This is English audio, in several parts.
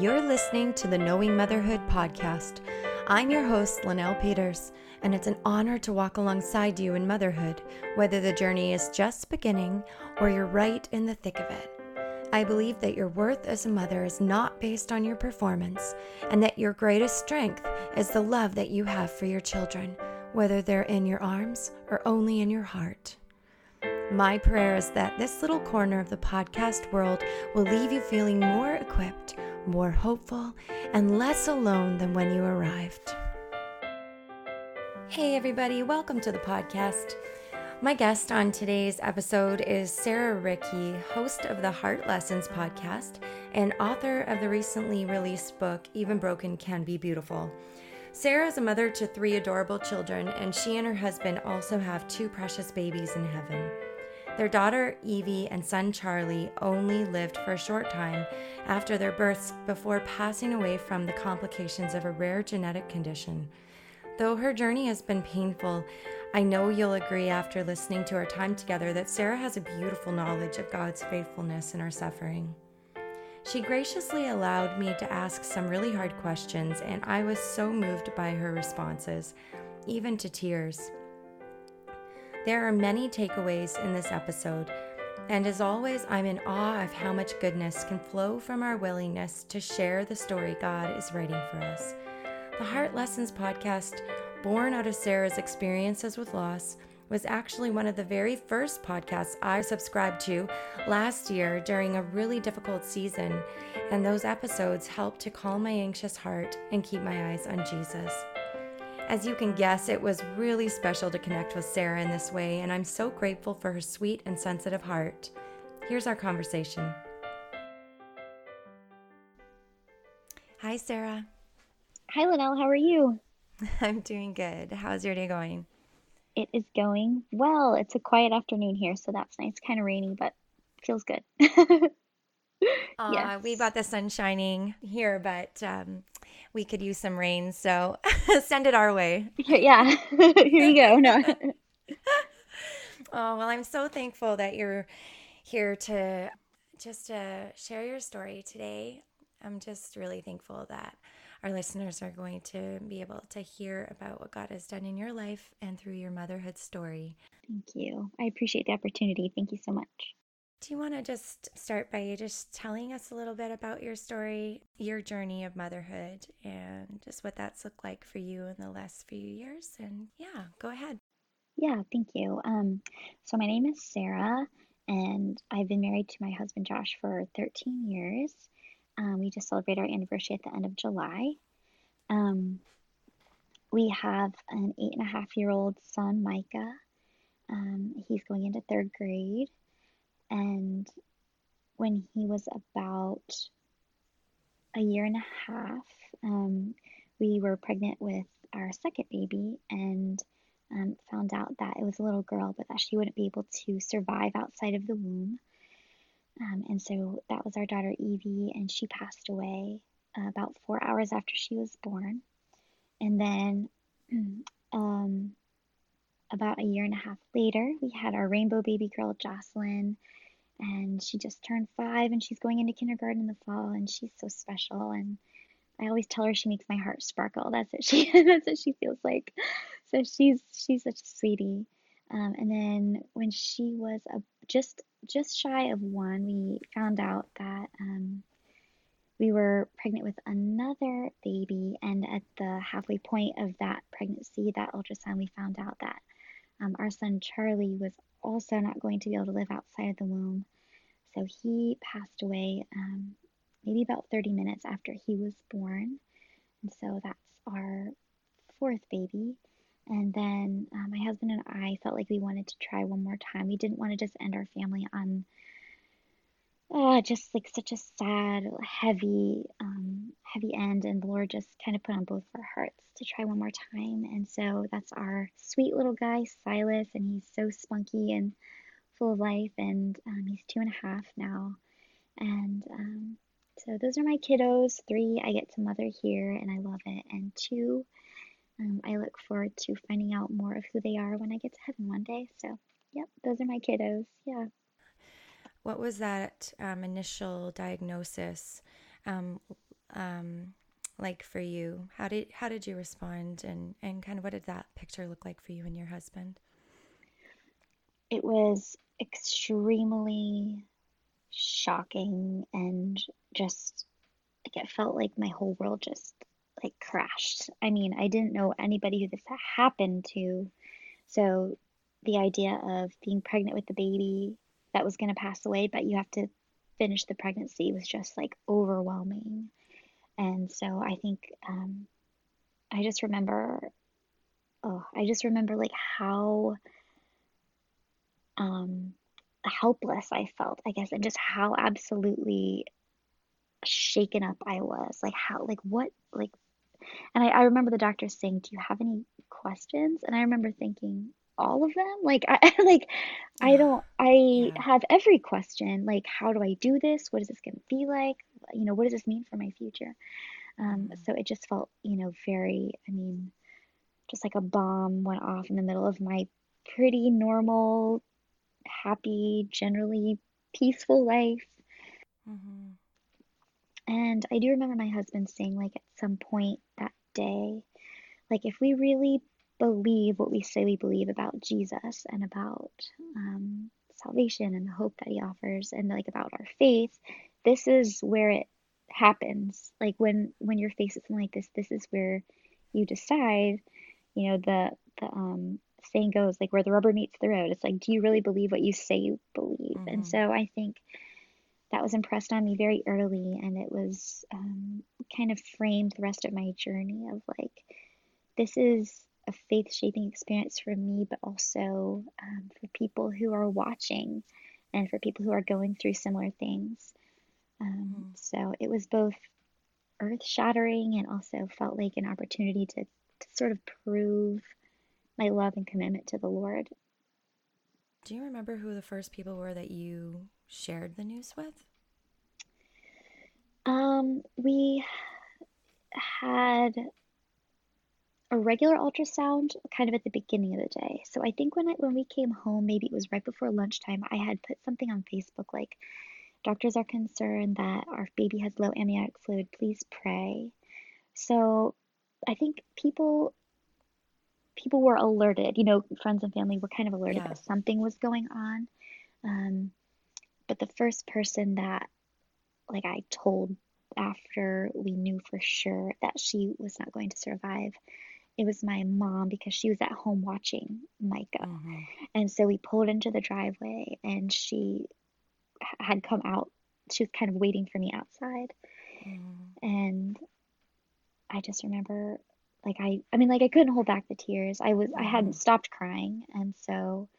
You're listening to the Knowing Motherhood podcast. I'm your host, Linnell Peters, and it's an honor to walk alongside you in motherhood, whether the journey is just beginning or you're right in the thick of it. I believe that your worth as a mother is not based on your performance, and that your greatest strength is the love that you have for your children, whether they're in your arms or only in your heart. My prayer is that this little corner of the podcast world will leave you feeling more equipped, more hopeful, and less alone than when you arrived. Hey, everybody, welcome to the podcast. My guest on today's episode is Sarah Ricky, host of the Heart Lessons podcast and author of the recently released book, Even Broken Can Be Beautiful. Sarah is a mother to three adorable children, and she and her husband also have two precious babies in heaven. Their daughter Evie and son Charlie only lived for a short time after their births before passing away from the complications of a rare genetic condition. Though her journey has been painful, I know you'll agree after listening to our time together that Sarah has a beautiful knowledge of God's faithfulness in our suffering. She graciously allowed me to ask some really hard questions, and I was so moved by her responses, even to tears. There are many takeaways in this episode, and as always, I'm in awe of how much goodness can flow from our willingness to share the story God is writing for us. The Heart Lessons podcast born out of Sarah's experiences with loss, was actually one of the very first podcasts I subscribed to last year during a really difficult season, and those episodes helped to calm my anxious heart and keep my eyes on Jesus. As you can guess, it was really special to connect with Sarah in this way, and I'm so grateful for her sweet and sensitive heart. Here's our conversation. Hi, Sarah. Hi, Linnell. How are you? I'm doing good. How's your day going? It is going well. It's a quiet afternoon here, so that's nice. Kind of rainy, but feels good. Uh, yes. we got the sun shining here, but um, we could use some rain, so send it our way. Yeah, here you go. No. oh well, I'm so thankful that you're here to just to share your story today. I'm just really thankful that our listeners are going to be able to hear about what God has done in your life and through your motherhood story. Thank you. I appreciate the opportunity. Thank you so much. Do you want to just start by just telling us a little bit about your story, your journey of motherhood, and just what that's looked like for you in the last few years? And yeah, go ahead. Yeah, thank you. Um, so my name is Sarah, and I've been married to my husband Josh for 13 years. Um, we just celebrated our anniversary at the end of July. Um, we have an eight and a half year old son, Micah. Um, he's going into third grade. And when he was about a year and a half, um, we were pregnant with our second baby and um, found out that it was a little girl, but that she wouldn't be able to survive outside of the womb. Um, and so that was our daughter Evie, and she passed away uh, about four hours after she was born. And then um, about a year and a half later, we had our rainbow baby girl, Jocelyn, and she just turned five and she's going into kindergarten in the fall, and she's so special. And I always tell her she makes my heart sparkle. That's what she that's what she feels like. So she's she's such a sweetie. Um, and then when she was a, just just shy of one, we found out that um, we were pregnant with another baby. And at the halfway point of that pregnancy, that ultrasound, we found out that um, our son Charlie was also not going to be able to live outside of the womb. So he passed away um, maybe about 30 minutes after he was born. And so that's our fourth baby. And then uh, my husband and I felt like we wanted to try one more time. We didn't want to just end our family on uh, just like such a sad, heavy, um, heavy end. And the Lord just kind of put on both of our hearts to try one more time. And so that's our sweet little guy, Silas, and he's so spunky and full of life. And um, he's two and a half now. And um, so those are my kiddos. Three, I get to mother here, and I love it. And two, um, I look forward to finding out more of who they are when I get to heaven one day. So, yep, those are my kiddos. Yeah. What was that um, initial diagnosis um, um, like for you? How did how did you respond, and and kind of what did that picture look like for you and your husband? It was extremely shocking and just like it felt like my whole world just like crashed. I mean, I didn't know anybody who this happened to. So the idea of being pregnant with the baby that was going to pass away, but you have to finish the pregnancy was just like overwhelming. And so I think um, I just remember, oh, I just remember like how um, helpless I felt, I guess, and just how absolutely shaken up I was. Like how, like what, like, and I, I remember the doctor saying, "Do you have any questions?" And I remember thinking, all of them. Like I like I don't I yeah. have every question. Like how do I do this? What is this going to be like? You know, what does this mean for my future? Um, mm-hmm. so it just felt, you know, very. I mean, just like a bomb went off in the middle of my pretty normal, happy, generally peaceful life. Mm-hmm. And I do remember my husband saying, like, at some point that day, like, if we really believe what we say we believe about Jesus and about um, salvation and the hope that he offers and like about our faith, this is where it happens. Like when when you're faced with something like this, this is where you decide, you know, the the um saying goes like where the rubber meets the road. It's like, do you really believe what you say you believe? Mm-hmm. And so I think that was impressed on me very early, and it was um, kind of framed the rest of my journey of like, this is a faith shaping experience for me, but also um, for people who are watching and for people who are going through similar things. Um, mm-hmm. So it was both earth shattering and also felt like an opportunity to, to sort of prove my love and commitment to the Lord. Do you remember who the first people were that you shared the news with? Um, we had a regular ultrasound kind of at the beginning of the day. So I think when I, when we came home, maybe it was right before lunchtime, I had put something on Facebook like doctors are concerned that our baby has low amniotic fluid, please pray. So I think people people were alerted, you know, friends and family were kind of alerted yeah. that something was going on. Um, but the first person that like I told after we knew for sure that she was not going to survive it was my mom because she was at home watching Micah. Mm-hmm. And so we pulled into the driveway and she had come out. She was kind of waiting for me outside. Mm-hmm. And I just remember like I I mean like I couldn't hold back the tears. I was. I hadn't mm-hmm. stopped crying and so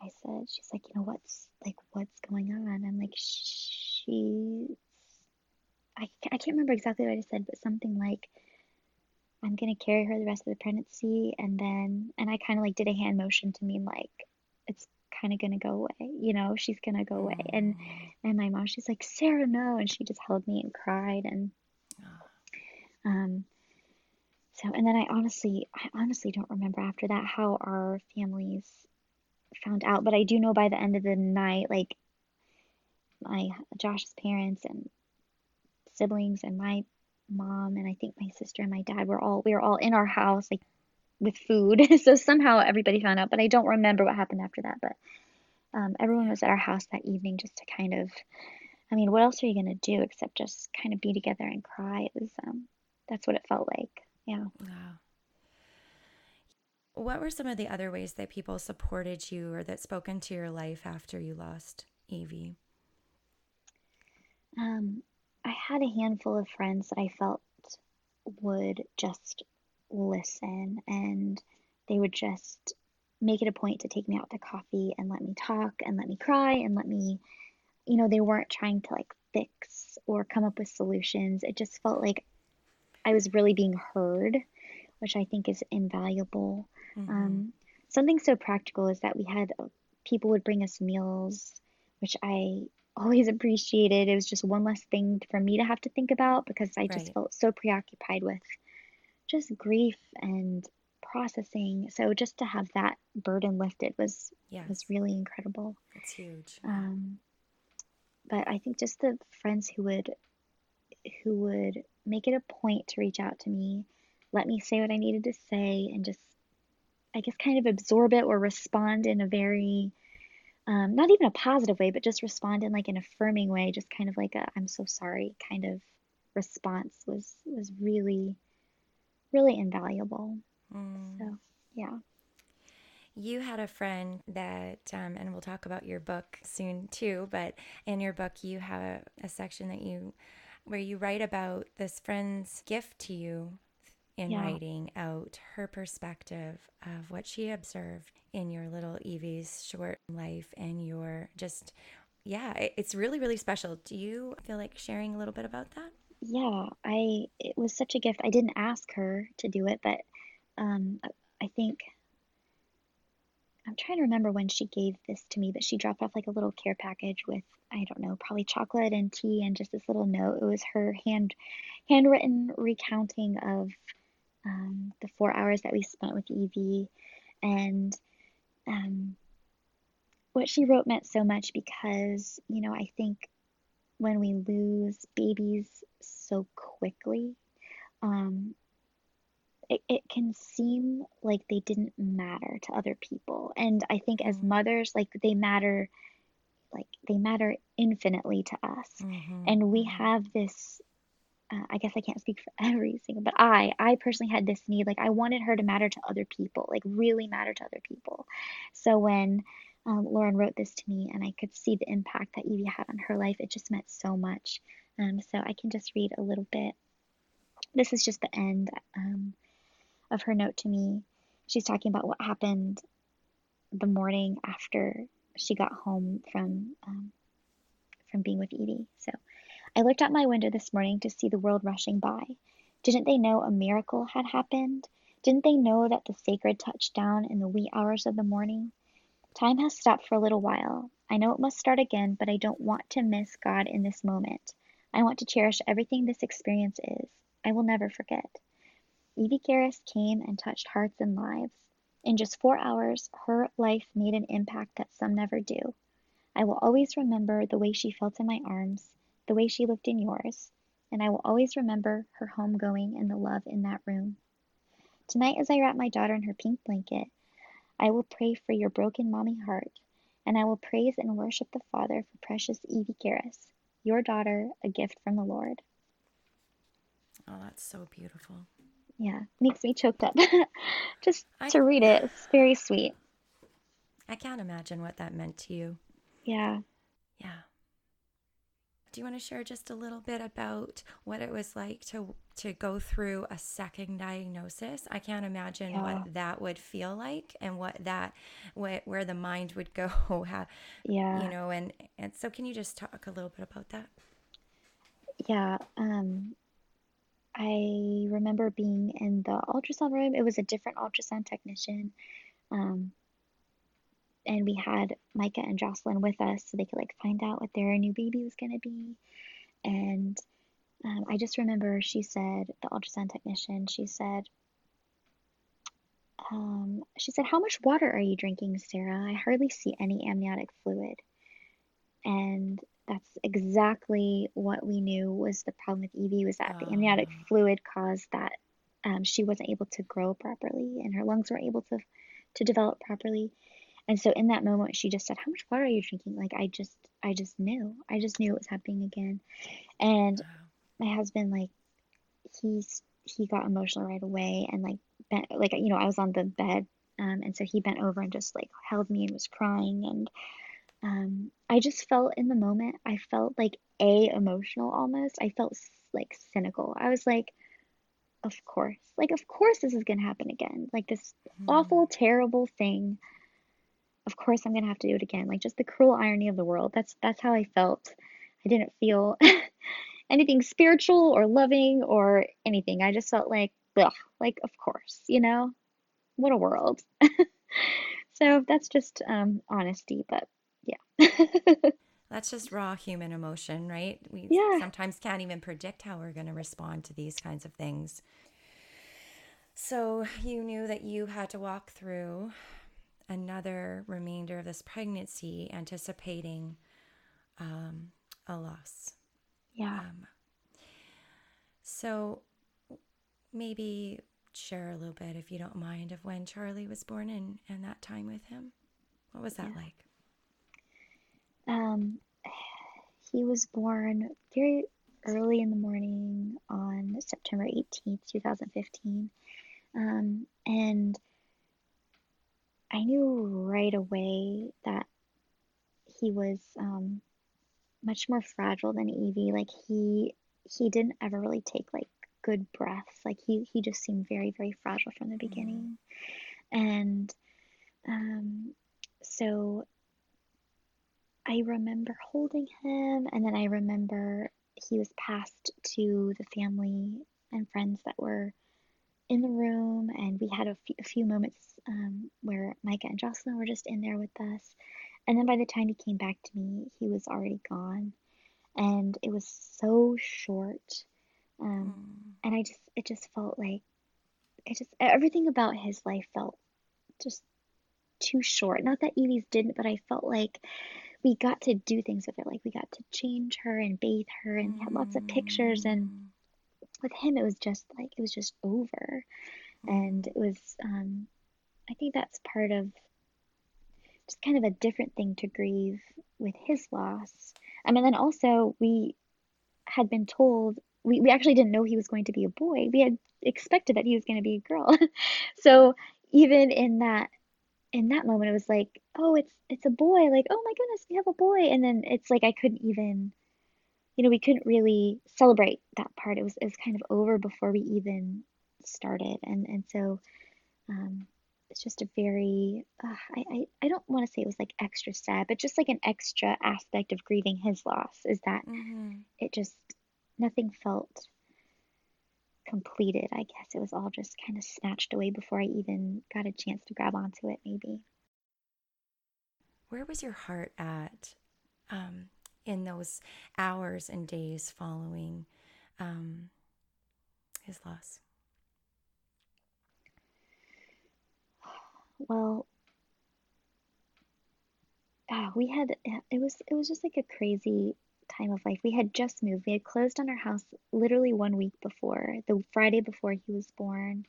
I said she's like, "You know what's like what's going on?" I'm like she's I I can't remember exactly what I said, but something like I'm gonna carry her the rest of the pregnancy, and then and I kind of like did a hand motion to mean like it's kind of gonna go away, you know, she's gonna go away. And and my mom, she's like Sarah, no, and she just held me and cried, and um, so and then I honestly, I honestly don't remember after that how our families found out, but I do know by the end of the night, like my Josh's parents and siblings and my mom and I think my sister and my dad were all we were all in our house like with food. so somehow everybody found out, but I don't remember what happened after that. But um, everyone was at our house that evening just to kind of, I mean, what else are you gonna do except just kind of be together and cry? It was um, that's what it felt like. Yeah. Wow. What were some of the other ways that people supported you or that spoke into your life after you lost Evie? Um, I had a handful of friends that I felt would just listen and they would just make it a point to take me out to coffee and let me talk and let me cry and let me you know they weren't trying to like fix or come up with solutions it just felt like i was really being heard which i think is invaluable mm-hmm. um, something so practical is that we had uh, people would bring us meals which i always appreciated. It was just one less thing for me to have to think about because I just right. felt so preoccupied with just grief and processing. So just to have that burden lifted was yes. was really incredible. It's huge. Um, but I think just the friends who would who would make it a point to reach out to me, let me say what I needed to say, and just, I guess, kind of absorb it or respond in a very, um, not even a positive way, but just respond in like an affirming way, just kind of like a I'm so sorry kind of response was was really, really invaluable. Mm. So yeah. You had a friend that, um, and we'll talk about your book soon too, but in your book, you have a, a section that you, where you write about this friend's gift to you in yeah. writing out her perspective of what she observed in your little Evie's short life and your just, yeah, it's really, really special. Do you feel like sharing a little bit about that? Yeah, I, it was such a gift. I didn't ask her to do it, but um, I think I'm trying to remember when she gave this to me, but she dropped off like a little care package with I don't know, probably chocolate and tea and just this little note. It was her hand handwritten recounting of um, the four hours that we spent with Evie, and um, what she wrote meant so much because you know I think when we lose babies so quickly, um, it, it can seem like they didn't matter to other people. And I think as mm-hmm. mothers, like they matter, like they matter infinitely to us. Mm-hmm. And we mm-hmm. have this, uh, I guess I can't speak for every single, but I, I personally had this need, like I wanted her to matter to other people, like really matter to other people. So when um, Lauren wrote this to me and I could see the impact that Evie had on her life, it just meant so much. Um, so I can just read a little bit. This is just the end. Um, of her note to me, she's talking about what happened the morning after she got home from um, from being with Evie. So, I looked out my window this morning to see the world rushing by. Didn't they know a miracle had happened? Didn't they know that the sacred touched down in the wee hours of the morning? Time has stopped for a little while. I know it must start again, but I don't want to miss God in this moment. I want to cherish everything this experience is. I will never forget. Evie Garris came and touched hearts and lives. In just four hours, her life made an impact that some never do. I will always remember the way she felt in my arms, the way she looked in yours, and I will always remember her home going and the love in that room. Tonight, as I wrap my daughter in her pink blanket, I will pray for your broken mommy heart, and I will praise and worship the Father for precious Evie Garris, your daughter, a gift from the Lord. Oh, that's so beautiful yeah, makes me choked up just I, to read it. It's very sweet. I can't imagine what that meant to you. Yeah. Yeah. Do you want to share just a little bit about what it was like to to go through a second diagnosis? I can't imagine yeah. what that would feel like and what that what, where the mind would go have yeah. you know and and so can you just talk a little bit about that? Yeah, um I remember being in the ultrasound room. It was a different ultrasound technician. Um, and we had Micah and Jocelyn with us so they could like find out what their new baby was going to be. And um, I just remember she said, the ultrasound technician, she said, um, she said, How much water are you drinking, Sarah? I hardly see any amniotic fluid. And that's exactly what we knew was the problem with Evie was that the amniotic ah. fluid caused that um, she wasn't able to grow properly and her lungs weren't able to to develop properly. And so in that moment, she just said, "How much water are you drinking?" Like I just, I just knew, I just knew it was happening again. And wow. my husband, like, he's he got emotional right away and like bent, like you know, I was on the bed, um, and so he bent over and just like held me and was crying and um, I just felt in the moment, I felt like a emotional almost. I felt like cynical. I was like, of course, like, of course, this is going to happen again. Like, this mm. awful, terrible thing. Of course, I'm going to have to do it again. Like, just the cruel irony of the world. That's, that's how I felt. I didn't feel anything spiritual or loving or anything. I just felt like, ugh, like, of course, you know, what a world. so that's just um, honesty, but yeah. That's just raw human emotion, right? We yeah. sometimes can't even predict how we're going to respond to these kinds of things. So you knew that you had to walk through another remainder of this pregnancy, anticipating um, a loss. Yeah. Um, So maybe share a little bit, if you don't mind, of when Charlie was born and, and that time with him. What was that yeah. like? Um, he was born very early in the morning on September 18th, 2015. Um, and I knew right away that he was um, much more fragile than Evie. Like he he didn't ever really take like good breaths. Like he he just seemed very very fragile from the mm-hmm. beginning, and um, so I remember holding him, and then I remember he was passed to the family and friends that were in the room, and we had a few, moments um, where Micah and Jocelyn were just in there with us. And then by the time he came back to me, he was already gone, and it was so short. Um, mm. And I just, it just felt like, it just everything about his life felt just too short. Not that Evie's didn't, but I felt like we got to do things with her. Like we got to change her and bathe her and had lots of pictures. And mm. With him, it was just like, it was just over. And it was, um, I think that's part of just kind of a different thing to grieve with his loss. I mean, then also we had been told we, we actually didn't know he was going to be a boy. We had expected that he was going to be a girl. so even in that in that moment it was like oh it's it's a boy like oh my goodness we have a boy and then it's like i couldn't even you know we couldn't really celebrate that part it was it was kind of over before we even started and and so um it's just a very uh, I, I i don't want to say it was like extra sad but just like an extra aspect of grieving his loss is that mm-hmm. it just nothing felt completed. I guess it was all just kind of snatched away before I even got a chance to grab onto it, maybe. Where was your heart at um, in those hours and days following um, his loss? Well, uh, we had it was it was just like a crazy time of life. We had just moved. We had closed on our house literally one week before, the Friday before he was born.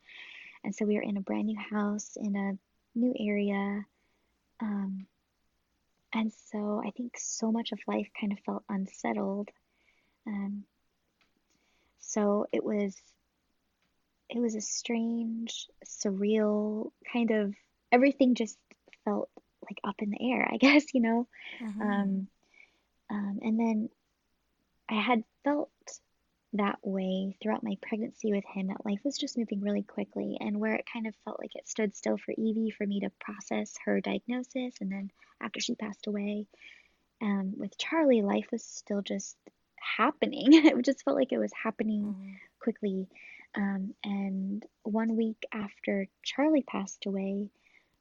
And so we were in a brand new house in a new area. Um, and so I think so much of life kind of felt unsettled. Um, so it was it was a strange, surreal kind of everything just felt like up in the air, I guess, you know. Mm-hmm. Um, um, and then I had felt that way throughout my pregnancy with him that life was just moving really quickly and where it kind of felt like it stood still for Evie for me to process her diagnosis and then after she passed away um, with Charlie life was still just happening it just felt like it was happening mm-hmm. quickly um, and one week after Charlie passed away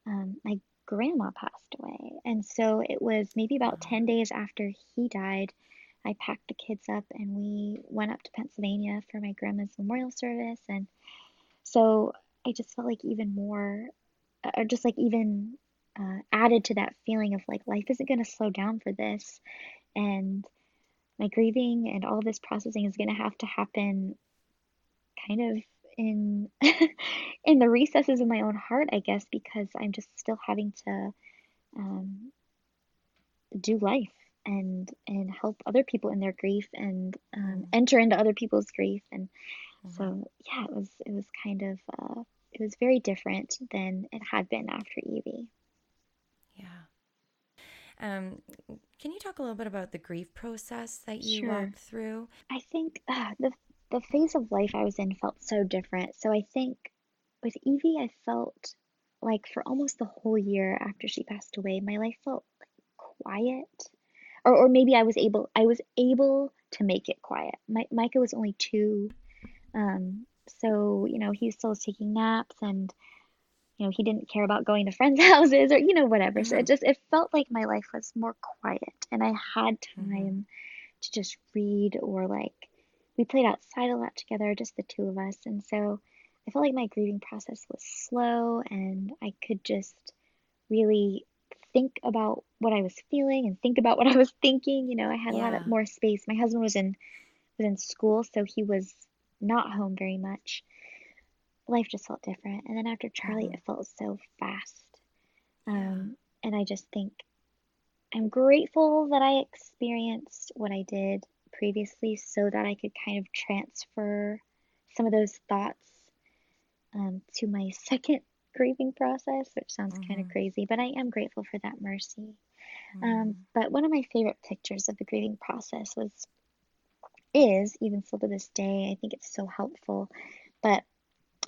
um, my grandma passed away. And so it was maybe about 10 days after he died, I packed the kids up and we went up to Pennsylvania for my grandma's memorial service. And so I just felt like even more, uh, or just like even uh, added to that feeling of like life isn't going to slow down for this. And my grieving and all this processing is going to have to happen kind of in in the recesses of my own heart, I guess, because I'm just still having to um, do life and and help other people in their grief and um, mm-hmm. enter into other people's grief and mm-hmm. so yeah it was it was kind of uh, it was very different than it had been after Evie. Yeah. Um, can you talk a little bit about the grief process that you sure. walked through? I think uh, the the phase of life I was in felt so different. So I think with Evie, I felt like for almost the whole year after she passed away, my life felt quiet. Or, or maybe I was able I was able to make it quiet. My, Micah was only two, um, so you know he still was taking naps and you know he didn't care about going to friends' houses or you know whatever. Mm-hmm. So it mm-hmm. just it felt like my life was more quiet and I had mm-hmm. time mm-hmm. to just read or like we played outside a lot together, just the two of us. And so I felt like my grieving process was slow and I could just really think about what I was feeling and think about what I was thinking. You know, I had yeah. a lot of more space. My husband was in was in school, so he was not home very much, life just felt different. And then after Charlie, Mhm. it felt so fast. Um, and I just think I'm grateful that I experienced what I did previously so that I could kind of transfer some of those thoughts um, to my second grieving process, which sounds kind of Mhm. crazy, but I am grateful for that mercy. Um, Mm. but one of my favorite pictures of the grieving process was is even still to this day. I think it's so helpful. But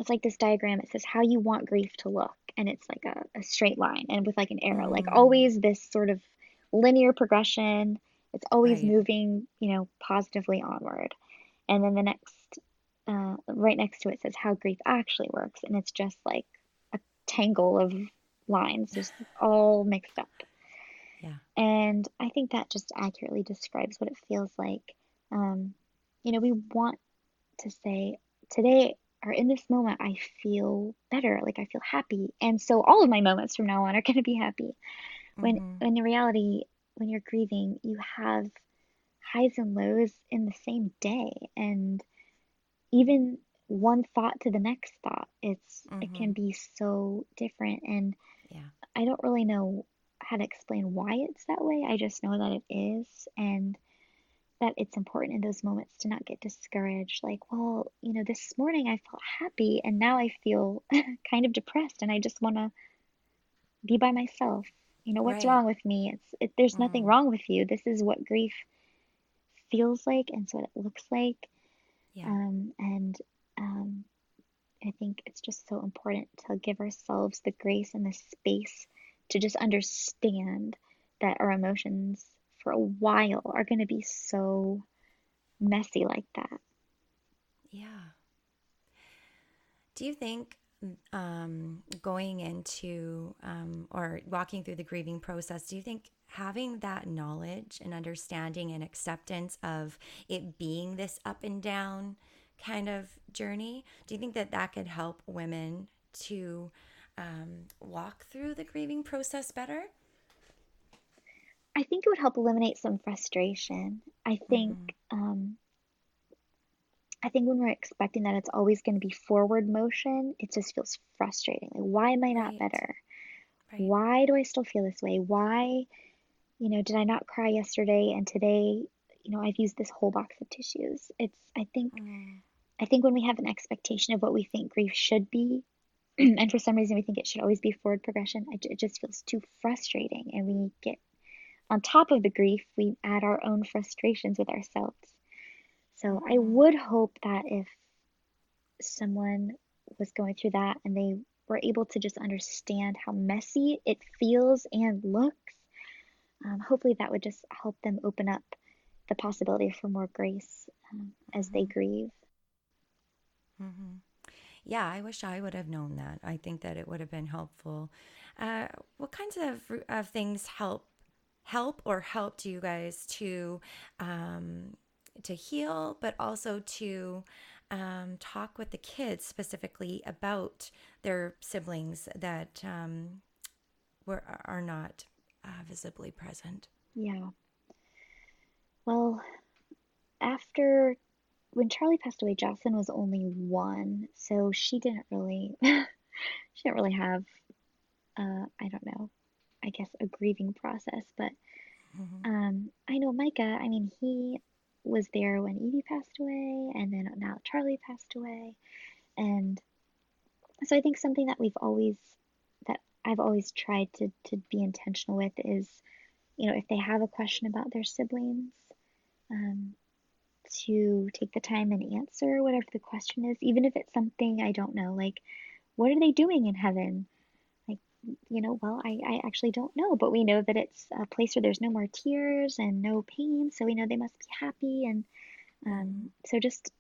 it's like this diagram. It says how you want grief to look, and it's like a, a straight line and with like an arrow, like Mm. always this sort of linear progression. It's always Right. moving, you know, positively onward. And then the next, uh, right next to it says how grief actually works, and it's just like tangle of lines, just all mixed up. Yeah. And I think that just accurately describes what it feels like. Um, you know, we want to say, today or in this moment, I feel better, like I feel happy. And so all of my moments from now on are going to be happy. When, Mhm. when in reality, when you're grieving, you have highs and lows in the same day. And even one thought to the next thought, it's, it can Mhm. be so different. And Yeah. I don't really know how to explain why it's that way. I just know that it is, and that it's important in those moments to not get discouraged. Like, well, you know, this morning I felt happy, and now I feel kind of depressed, and I just want to be by myself. You know, what's Right. wrong with me? It's it, there's nothing Mm. wrong with you. This is what grief feels like, and so what it looks like. Yeah. Um, and um, I think it's just so important to give ourselves the grace and the space to just understand that our emotions for a while are going to be so messy like that. Yeah. Do you think um, going into um, or walking through the grieving process, do you think having that knowledge and understanding and acceptance of it being this up and down kind of journey, do you think that that could help women to um, walk through the grieving process better? I think it would help eliminate some frustration. I think Mm-hmm. um, I think when we're expecting that it's always going to be forward motion, it just feels frustrating. Like, why am I not Right. better? Right. Why do I still feel this way? Why, you know, did I not cry yesterday and today, you know, I've used this whole box of tissues. It's I think Mm, I think when we have an expectation of what we think grief should be, and for some reason we think it should always be forward progression, it, it just feels too frustrating, and we get on top of the grief, we add our own frustrations with ourselves. So I mm-hmm. would hope that if someone was going through that and they were able to just understand how messy it feels and looks, um, hopefully that would just help them open up the possibility for more grace um, as they Mm-hmm. grieve. Mm-hmm. Yeah, I wish I would have known that. I think that it would have been helpful. Uh, what kinds of, of things help help or helped you guys to um, to heal, but also to um, talk with the kids specifically about their siblings that um, were are not uh, visibly present. Yeah. Well, after when Charlie passed away, Jocelyn was only one, so she didn't really she didn't really have uh, I don't know, I guess a grieving process, but Mm-hmm. um, I know Micah, I mean, he was there when Evie passed away, and then now Charlie passed away, and so I think something that we've always that I've always tried to to be intentional with is, you know, if they have a question about their siblings, um, to take the time and answer whatever the question is, even if it's something I don't know, like what are they doing in heaven? Like, you know, well, I, I actually don't know, but we know that it's a place where there's no more tears and no pain, so we know they must be happy. And um, so just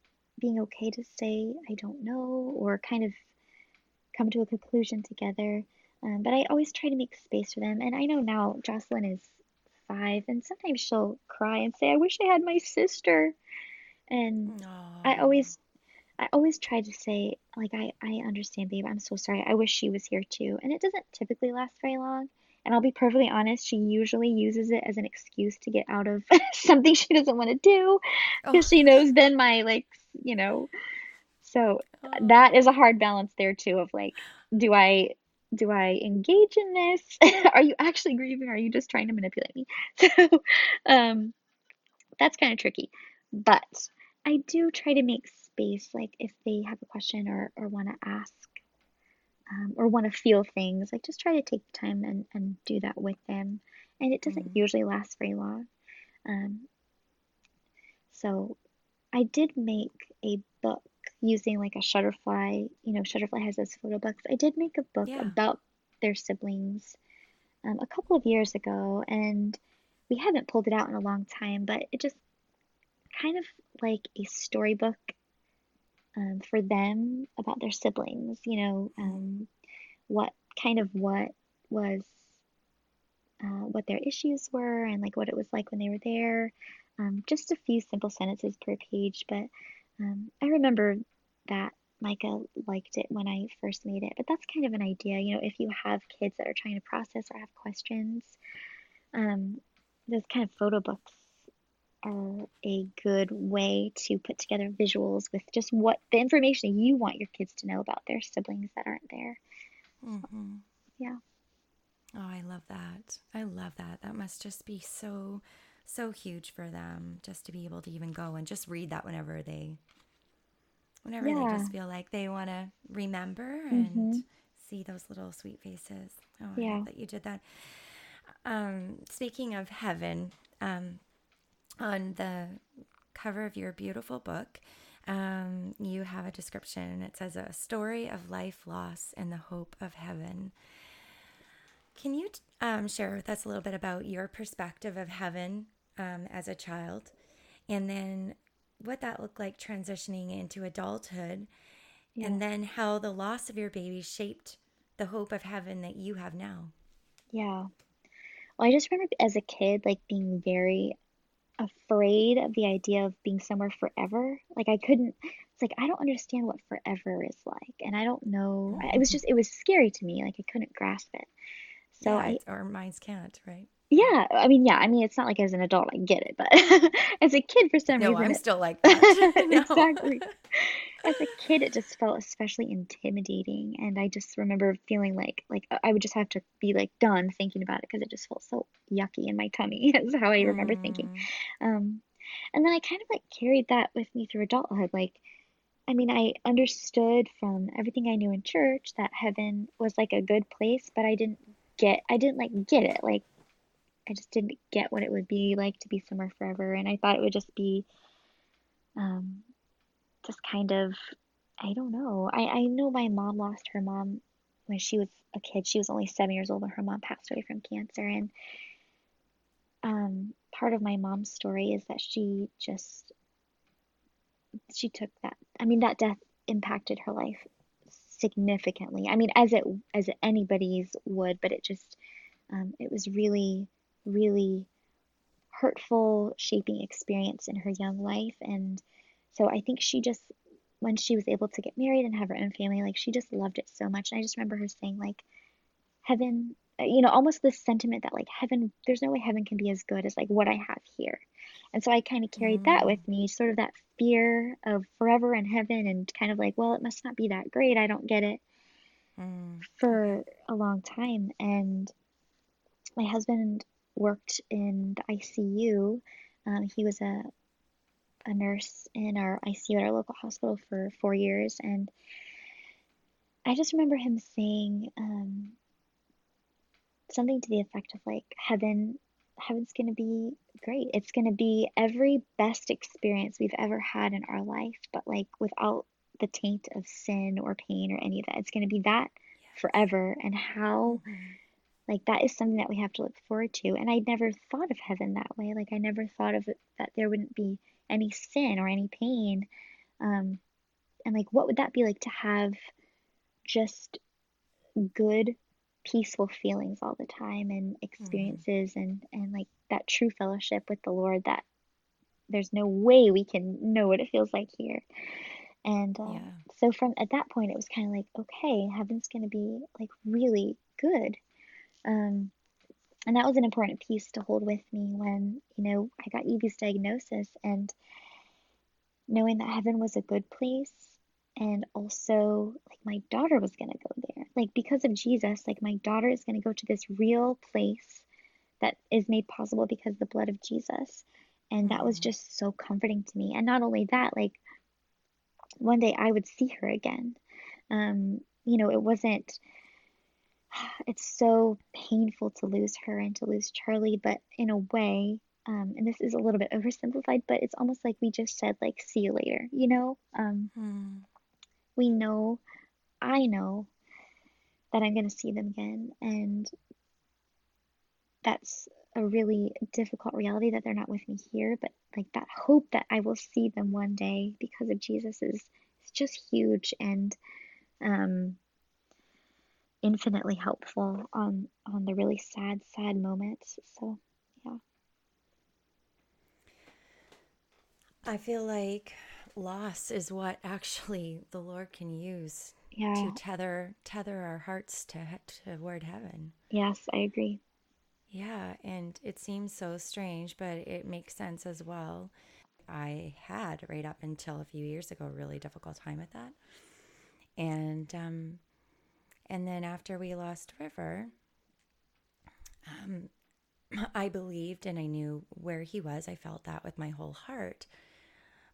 being okay to say, I don't know, or kind of come to a conclusion together. Um, but I always try to make space for them. And I know now Jocelyn is five, and sometimes she'll cry and say, I wish I had my sister. And I Oh, always I always try to say, like, I, I understand, babe. I'm so sorry. I wish she was here too. And it doesn't typically last very long. And I'll be perfectly honest, she usually uses it as an excuse to get out of something she doesn't want to do oh, because she knows then my, like, you know, So that is a hard balance there too of like, do I do I engage in this? Are you actually grieving? Or are you just trying to manipulate me? So um, that's kind of tricky. But I do try to make space, like if they have a question or, or want to ask um, or want to feel things, like just try to take the time and, and do that with them. And it doesn't Mm. usually last very long. Um, so I did make a book using like a Shutterfly. You know, Shutterfly has those photo books. I did make a book Yeah. about their siblings um, a couple of years ago, and we haven't pulled it out in a long time, but it just kind of like a storybook um, for them about their siblings. You know, um, what kind of what was uh, what their issues were and like what it was like when they were there. Um, just a few simple sentences per page, but um, I remember that Micah liked it when I first made it. But that's kind of an idea, you know, if you have kids that are trying to process or have questions, um, those kind of photo books are a good way to put together visuals with just what the information you want your kids to know about their siblings that aren't there. Mm-hmm. Yeah. Oh, I love that. I love that. That must just be so, so huge for them just to be able to even go and just read that whenever they, whenever they just feel like they want to remember and Mhm. see those little sweet faces. Oh, Yeah. that you did that. Um, speaking of heaven, um, on the cover of your beautiful book, um, you have a description. And it says a story of life loss and the hope of heaven. Can you um, share with us a little bit about your perspective of heaven um, as a child, and then what that looked like transitioning into adulthood, Yeah. and then how the loss of your baby shaped the hope of heaven that you have now? Yeah. Well, I just remember as a kid, like being very afraid of the idea of being somewhere forever. Like I couldn't, it's like I don't understand what forever is like, and I don't know. It was mm-hmm. just, it was scary to me. Like I couldn't grasp it. So yeah, I, our minds can't, right? Yeah, I mean, yeah, I mean, it's not like as an adult I get it, but as a kid, for some No, reason, I'm it- still like that. Exactly. As a kid, it just felt especially intimidating, and I just remember feeling like like I would just have to be like done thinking about it because it just felt so yucky in my tummy. Is how I remember thinking. Mm, Um, and then I kind of like carried that with me through adulthood. Like, I mean, I understood from everything I knew in church that heaven was like a good place, but I didn't get, I didn't like get it. Like, I just didn't get what it would be like to be somewhere forever. And I thought it would just be, um, just kind of, I don't know. I, I know my mom lost her mom when she was a kid. She was only seven years old when her mom passed away from cancer. And um, part of my mom's story is that she just she took that. I mean, that death impacted her life significantly. I mean, as it as anybody's would, but it just um, it was really, really hurtful, shaping experience in her young life. And so I think she just when she was able to get married and have her own family, like she just loved it so much. And I just remember her saying like heaven uh, you know almost this sentiment that like heaven there's no way heaven can be as good as like what i have here. And so i kind of carried that with me sort of that fear of forever in heaven and kind of like well it must not be that great. I don't get it. Mm, for a long time. And my husband worked in the icu um, he was a a nurse in our icu at our local hospital for four years. And i just remember him saying um, something to the effect of like heaven heaven's going to be great. It's going to be every best experience we've ever had in our life but like without the taint of sin or pain or any of that. It's going to be that forever. And how mhm. Like that is something that we have to look forward to and i never thought of heaven that way. Like i never thought of it that there wouldn't be any sin or any pain. Um and like what would that be like to have just good peaceful feelings all the time and experiences and and like that true fellowship with the lord that there's no way we can know what it feels like here. And uh, Yeah. so from at that point it was kind of like okay heaven's going to be like really good um and that was an important piece to hold with me when you know i got evie's diagnosis and knowing that heaven was a good place and also like my daughter was going to go there. Like because of jesus like my daughter is going to go to this real place that is made possible because of the blood of jesus. And that was Mhm. just so comforting to me. And not only that like one day i would see her again. Um you know it wasn't it's so painful to lose her and to lose charlie but in a way um, and this is a little bit oversimplified but it's almost like we just said like see you later you know um, Mm. we know, I know that I'm going to see them again. And that's a really difficult reality that they're not with me here. But like that hope that I will see them one day because of Jesus is, is just huge and um, infinitely helpful on, on the really sad, sad moments. So, yeah. I feel like loss is what actually the Lord can use Yeah. to tether tether our hearts to toward heaven. Yes, I agree. Yeah, and it seems so strange, but it makes sense as well. I had right up until a few years ago a really difficult time with that, and um, and then after we lost River, um, I believed and I knew where he was. I felt that with my whole heart.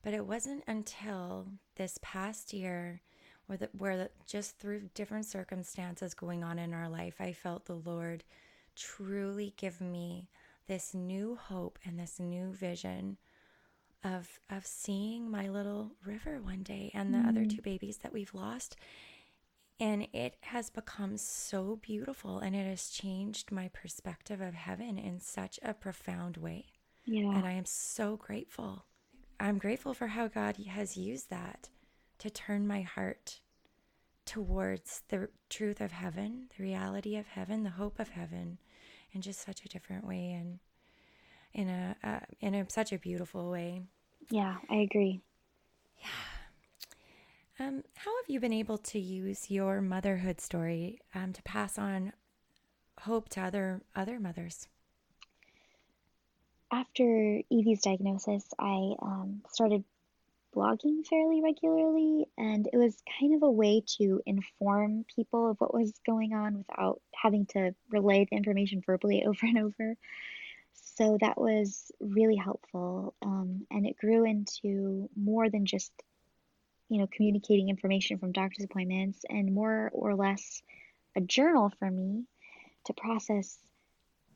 But it wasn't until this past year where, the, where the, just through different circumstances going on in our life, I felt the Lord truly give me this new hope and this new vision of of seeing my little river one day and the other two babies that we've lost and it has become so beautiful and it has changed my perspective of heaven in such a profound way Yeah. and I am so grateful. I'm grateful for how God has used that to turn my heart towards the truth of heaven, the reality of heaven, the hope of heaven, in just such a different way and in a uh, in a, such a beautiful way. yeah, I agree. Um, how have you been able to use your motherhood story um, to pass on hope to other other mothers? After Evie's diagnosis, I um, started blogging fairly regularly, and it was kind of a way to inform people of what was going on without having to relay the information verbally over and over. So that was really helpful, um, and it grew into more than just, you know, communicating information from doctor's appointments, and more or less a journal for me to process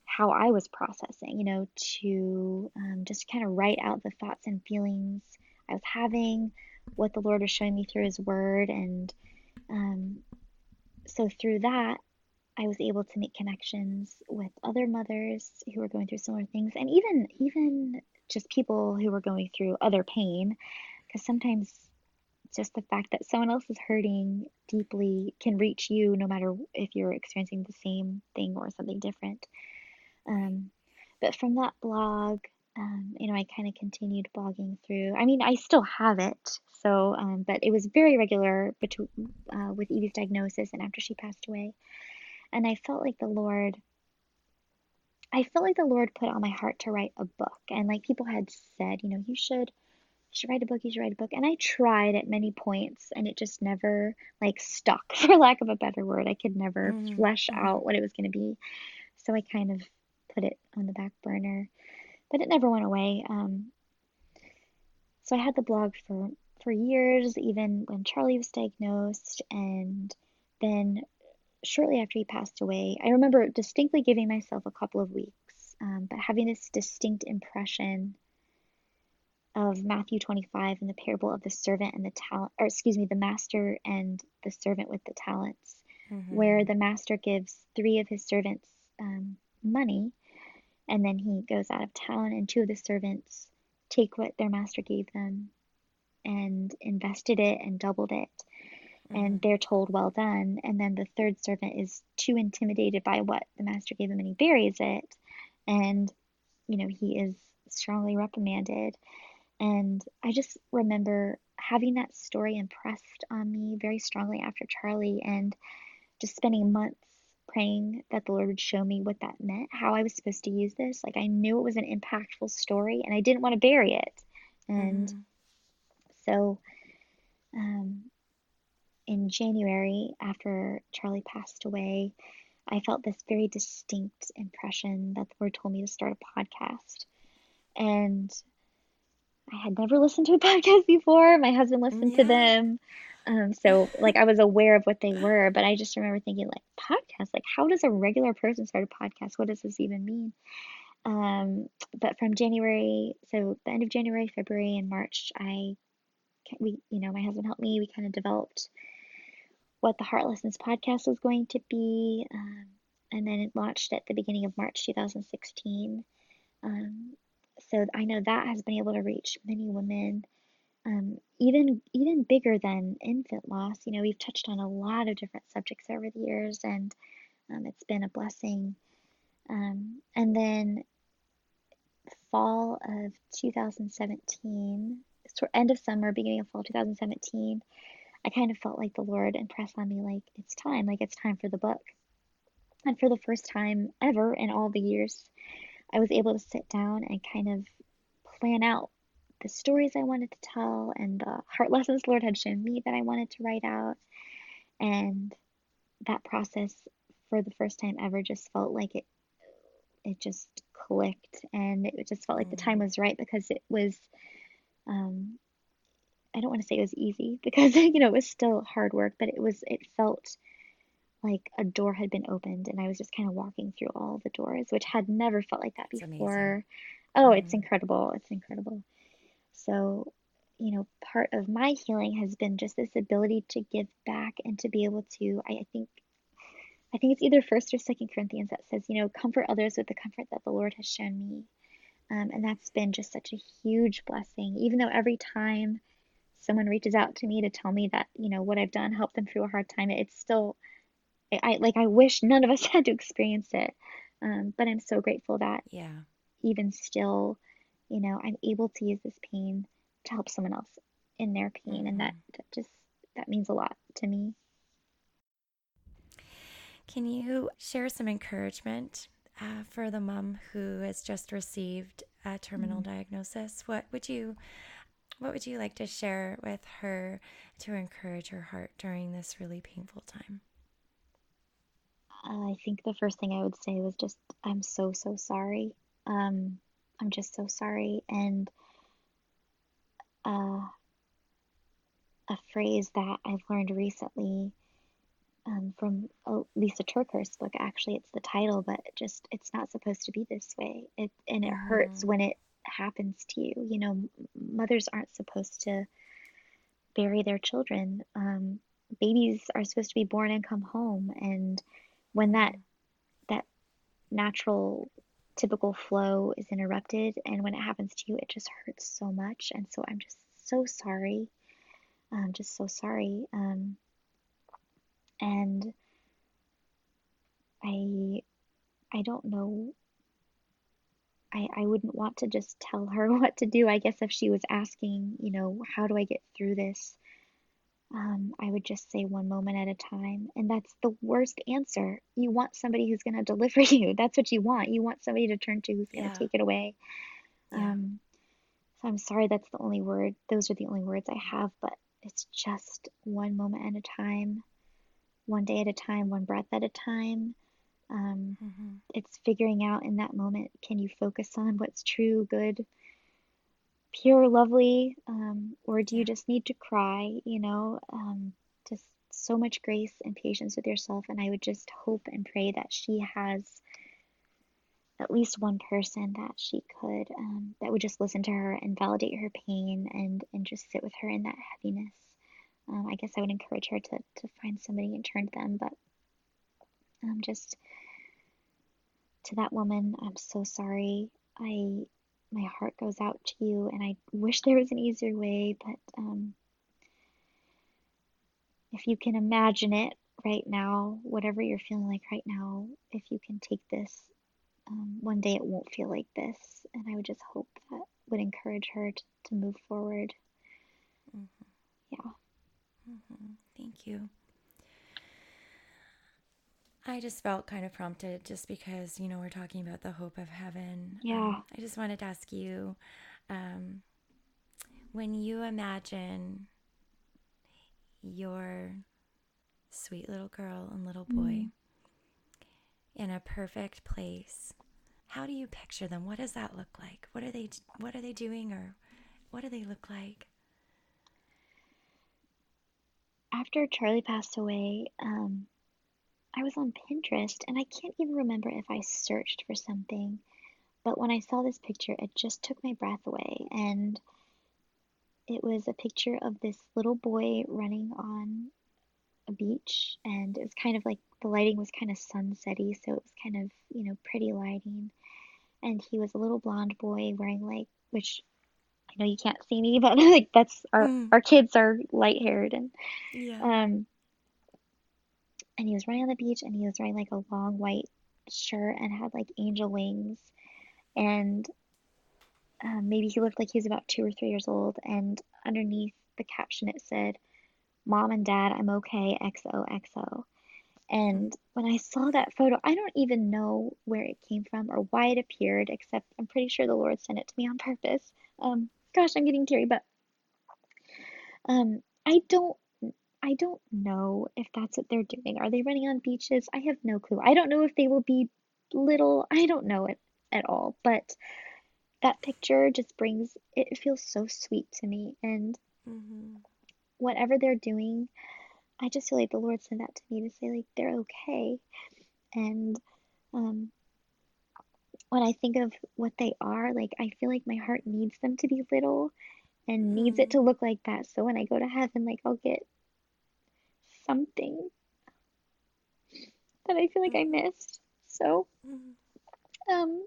how I was processing, you know, to um, just kind of write out the thoughts and feelings I was having, what the Lord was showing me through His Word. And um, so through that, I was able to make connections with other mothers who were going through similar things, and even even just people who were going through other pain, because sometimes just the fact that someone else is hurting deeply can reach you no matter if you're experiencing the same thing or something different. Um, but from that blog, um, you know, I kind of continued blogging through. I mean, I still have it, so, um, but it was very regular between uh, with Evie's diagnosis and after she passed away. And I felt like the Lord, I felt like the Lord put on my heart to write a book. And like people had said, you know, you should, should write a book, you should write a book. And I tried at many points, and it just never like stuck, for lack of a better word. I could never Mhm, flesh mhm. out what it was going to be. So I kind of put it on the back burner, but it never went away. Um, so I had the blog for for years, even when Charlie was diagnosed, and then shortly after he passed away, I remember distinctly giving myself a couple of weeks, um, but having this distinct impression of Matthew 25 and the parable of the servant and the talent, or excuse me, the master and the servant with the talents, where the master gives three of his servants um, money, and then he goes out of town, and two of the servants take what their master gave them and invested it and doubled it. And they're told well done. And then the third servant is too intimidated by what the master gave him and he buries it. And you know he is strongly reprimanded and i just remember having that story impressed on me very strongly after charlie and just spending months praying that the lord would show me what that meant how i was supposed to use this like i knew it was an impactful story and i didn't want to bury it and Mhm. so um, in January, after Charlie passed away, I felt this very distinct impression that the Lord told me to start a podcast. And I had never listened to a podcast before. My husband listened yeah. to them. Um, so like I was aware of what they were, but I just remember thinking like podcast, like how does a regular person start a podcast? What does this even mean? Um, but from January, so the end of January, February, and March, I we you know my husband helped me. We kind of developed what the Heart Lessons podcast was going to be, um, and then it launched at the beginning of March 2016. Um, so I know that has been able to reach many women um, even even bigger than infant loss. You know, we've touched on a lot of different subjects over the years, and um, it's been a blessing. Um, and then fall of 2017, sort end of summer, beginning of fall 2017, I kind of felt like the Lord impressed on me, like it's time, like it's time for the book. And for the first time ever in all the years, I was able to sit down and kind of plan out the stories I wanted to tell and the heart lessons Lord had shown me that I wanted to write out. And that process for the first time ever just felt like it it just clicked and it just felt like the time mm. was right because it was um I don't want to say it was easy because you know it was still hard work, but it was it felt like a door had been opened and I was just kind of walking through all the doors, which had never felt like that before. Oh, mm-hmm. it's incredible. It's incredible. So, you know, part of my healing has been just this ability to give back and to be able to, I, I think, I think it's either first or second Corinthians that says, you know, comfort others with the comfort that the Lord has shown me. Um, and that's been just such a huge blessing, even though every time someone reaches out to me to tell me that, you know, what I've done helped them through a hard time, it's still, I like, I wish none of us had to experience it. Um, but I'm so grateful that, yeah, even still, you know, I'm able to use this pain to help someone else in their pain. And that, mm-hmm. that just, that means a lot to me. Can you share some encouragement uh, for the mom who has just received a terminal mm-hmm. diagnosis? What would you what would you like to share with her to encourage her heart during this really painful time? I think the first thing I would say was just, I'm so, so sorry. Um, I'm just so sorry. And uh, a phrase that I've learned recently um, from Lisa TerKeurst's book. Actually, it's the title, but just it's not supposed to be this way. It and it mm. hurts when it happens to you. You know, mothers aren't supposed to bury their children. Um, babies are supposed to be born and come home, and when that that natural typical flow is interrupted and when it happens to you it just hurts so much and so i'm just so sorry i'm just so sorry um, and i i don't know I, I wouldn't want to just tell her what to do. I guess if she was asking, you know, how do I get through this? Um, I would just say one moment at a time. And that's the worst answer. You want somebody who's going to deliver you. That's what you want. You want somebody to turn to who's going to yeah. take it away. Yeah. Um, so I'm sorry that's the only word. Those are the only words I have, but it's just one moment at a time, one day at a time, one breath at a time. Um, mm-hmm. It's figuring out in that moment can you focus on what's true, good, pure, lovely, um, or do you just need to cry? You know, um, just so much grace and patience with yourself. And I would just hope and pray that she has at least one person that she could um, that would just listen to her and validate her pain and and just sit with her in that heaviness. Um, I guess I would encourage her to to find somebody and turn to them, but um, just to that woman, I'm so sorry. I my heart goes out to you, and I wish there was an easier way, but um, if you can imagine it right now, whatever you're feeling like right now, if you can take this, um, one day it won't feel like this. And I would just hope that would encourage her to, to move forward. Mm-hmm. Yeah. Mm-hmm. Thank you. I just felt kind of prompted just because, you know, we're talking about the hope of heaven. Yeah. Um, I just wanted to ask you um, when you imagine your sweet little girl and little boy, mm. in a perfect place. How do you picture them? What does that look like? What are they what are they doing or what do they look like? After Charlie passed away, um, I was on Pinterest and I can't even remember if I searched for something. But when I saw this picture, it just took my breath away. And it was a picture of this little boy running on a beach. And it was kind of like the lighting was kind of sunsetty. So it was kind of, you know, pretty lighting. And he was a little blonde boy wearing like, which I know you can't see me, but like that's our, mm. our kids are light haired. And, yeah. um, and he was running on the beach and he was wearing like a long white shirt and had like angel wings. And um, maybe he looked like he was about two or three years old and underneath the caption it said mom and dad i'm okay xoxo and when i saw that photo i don't even know where it came from or why it appeared except i'm pretty sure the lord sent it to me on purpose. Um, gosh i'm getting teary but um, i don't I don't know if that's what they're doing. Are they running on beaches? I have no clue. I don't know if they will be little. I don't know it at all. But that picture just brings it feels so sweet to me. And mm-hmm. whatever they're doing, I just feel like the Lord sent that to me to say, like, they're okay. And um, when I think of what they are, like, I feel like my heart needs them to be little and needs it to mm-hmm. look like that. So when I go to heaven, like, I'll get something that I feel like I missed. So, um,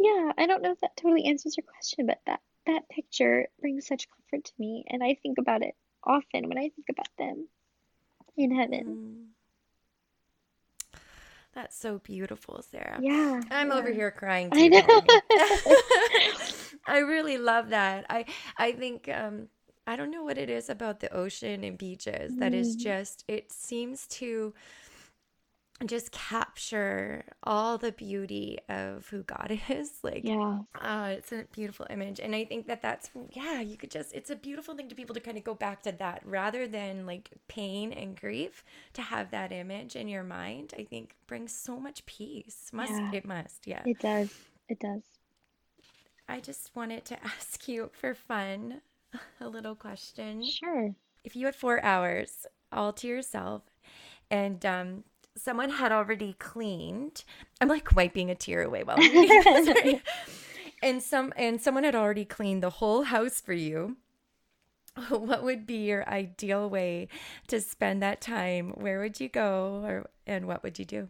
yeah, I don't know if that totally answers your question, but that that picture brings such comfort to me, and I think about it often when I think about them in heaven. Mm. That's so beautiful, Sarah. Yeah. I'm yeah. over here crying too. I know. I really love that. I I think um I don't know what it is about the ocean and beaches that is mm. just, it seems to just capture all the beauty of who God is. Like, yeah, uh, it's a beautiful image. And I think that that's, yeah, you could just, it's a beautiful thing to people to kind of go back to that rather than like pain and grief to have that image in your mind. I think brings so much peace. Must, yeah. it must, yeah. It does. It does. I just wanted to ask you for fun a little question? Sure. If you had four hours all to yourself and um, someone had already cleaned, I'm like wiping a tear away while I'm and some and someone had already cleaned the whole house for you. What would be your ideal way to spend that time? Where would you go, or and what would you do?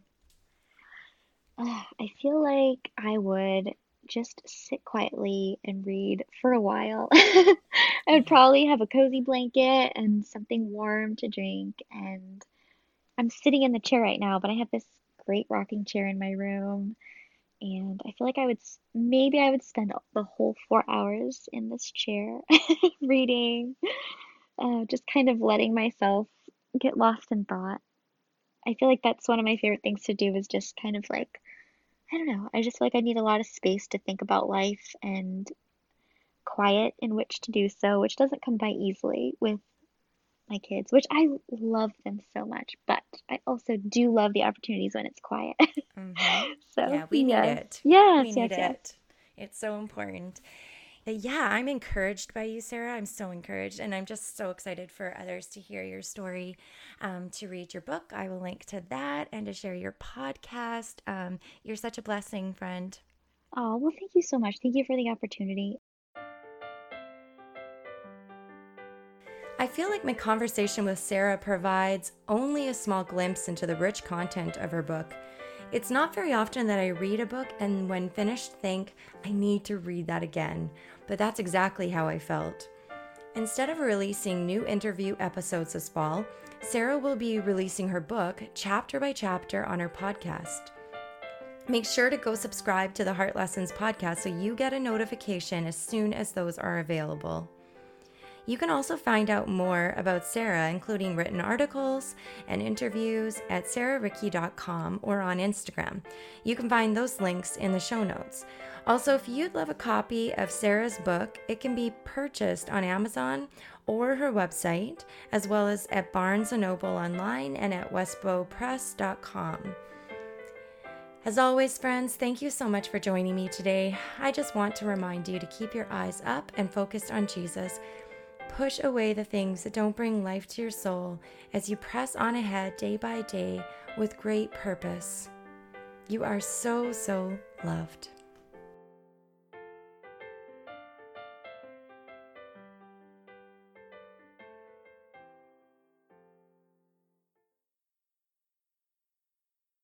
Uh, I feel like I would just sit quietly and read for a while. I would probably have a cozy blanket and something warm to drink. And I'm sitting in the chair right now, but I have this great rocking chair in my room. And I feel like I would maybe I would spend the whole four hours in this chair reading, uh, just kind of letting myself get lost in thought. I feel like that's one of my favorite things to do is just kind of like I don't know. I just feel like I need a lot of space to think about life and quiet in which to do so, which doesn't come by easily with my kids, which I love them so much, but I also do love the opportunities when it's quiet. Mm-hmm. so yeah, we yes. need it. Yes, we need yes, it. It's so important yeah, I'm encouraged by you, Sarah. I'm so encouraged. And I'm just so excited for others to hear your story, um, to read your book. I will link to that and to share your podcast. Um, you're such a blessing, friend. Oh, well, thank you so much. Thank you for the opportunity. I feel like my conversation with Sarah provides only a small glimpse into the rich content of her book. It's not very often that I read a book and when finished think, I need to read that again but that's exactly how I felt. Instead of releasing new interview episodes this fall, Sarah will be releasing her book chapter by chapter on her podcast. Make sure to go subscribe to the Heart Lessons podcast so you get a notification as soon as those are available. You can also find out more about Sarah, including written articles and interviews, at sarahricky.com or on Instagram. You can find those links in the show notes. Also, if you'd love a copy of Sarah's book, it can be purchased on Amazon or her website, as well as at Barnes & Noble online and at westbowpress.com. As always, friends, thank you so much for joining me today. I just want to remind you to keep your eyes up and focused on Jesus. Push away the things that don't bring life to your soul as you press on ahead day by day with great purpose. You are so, so loved.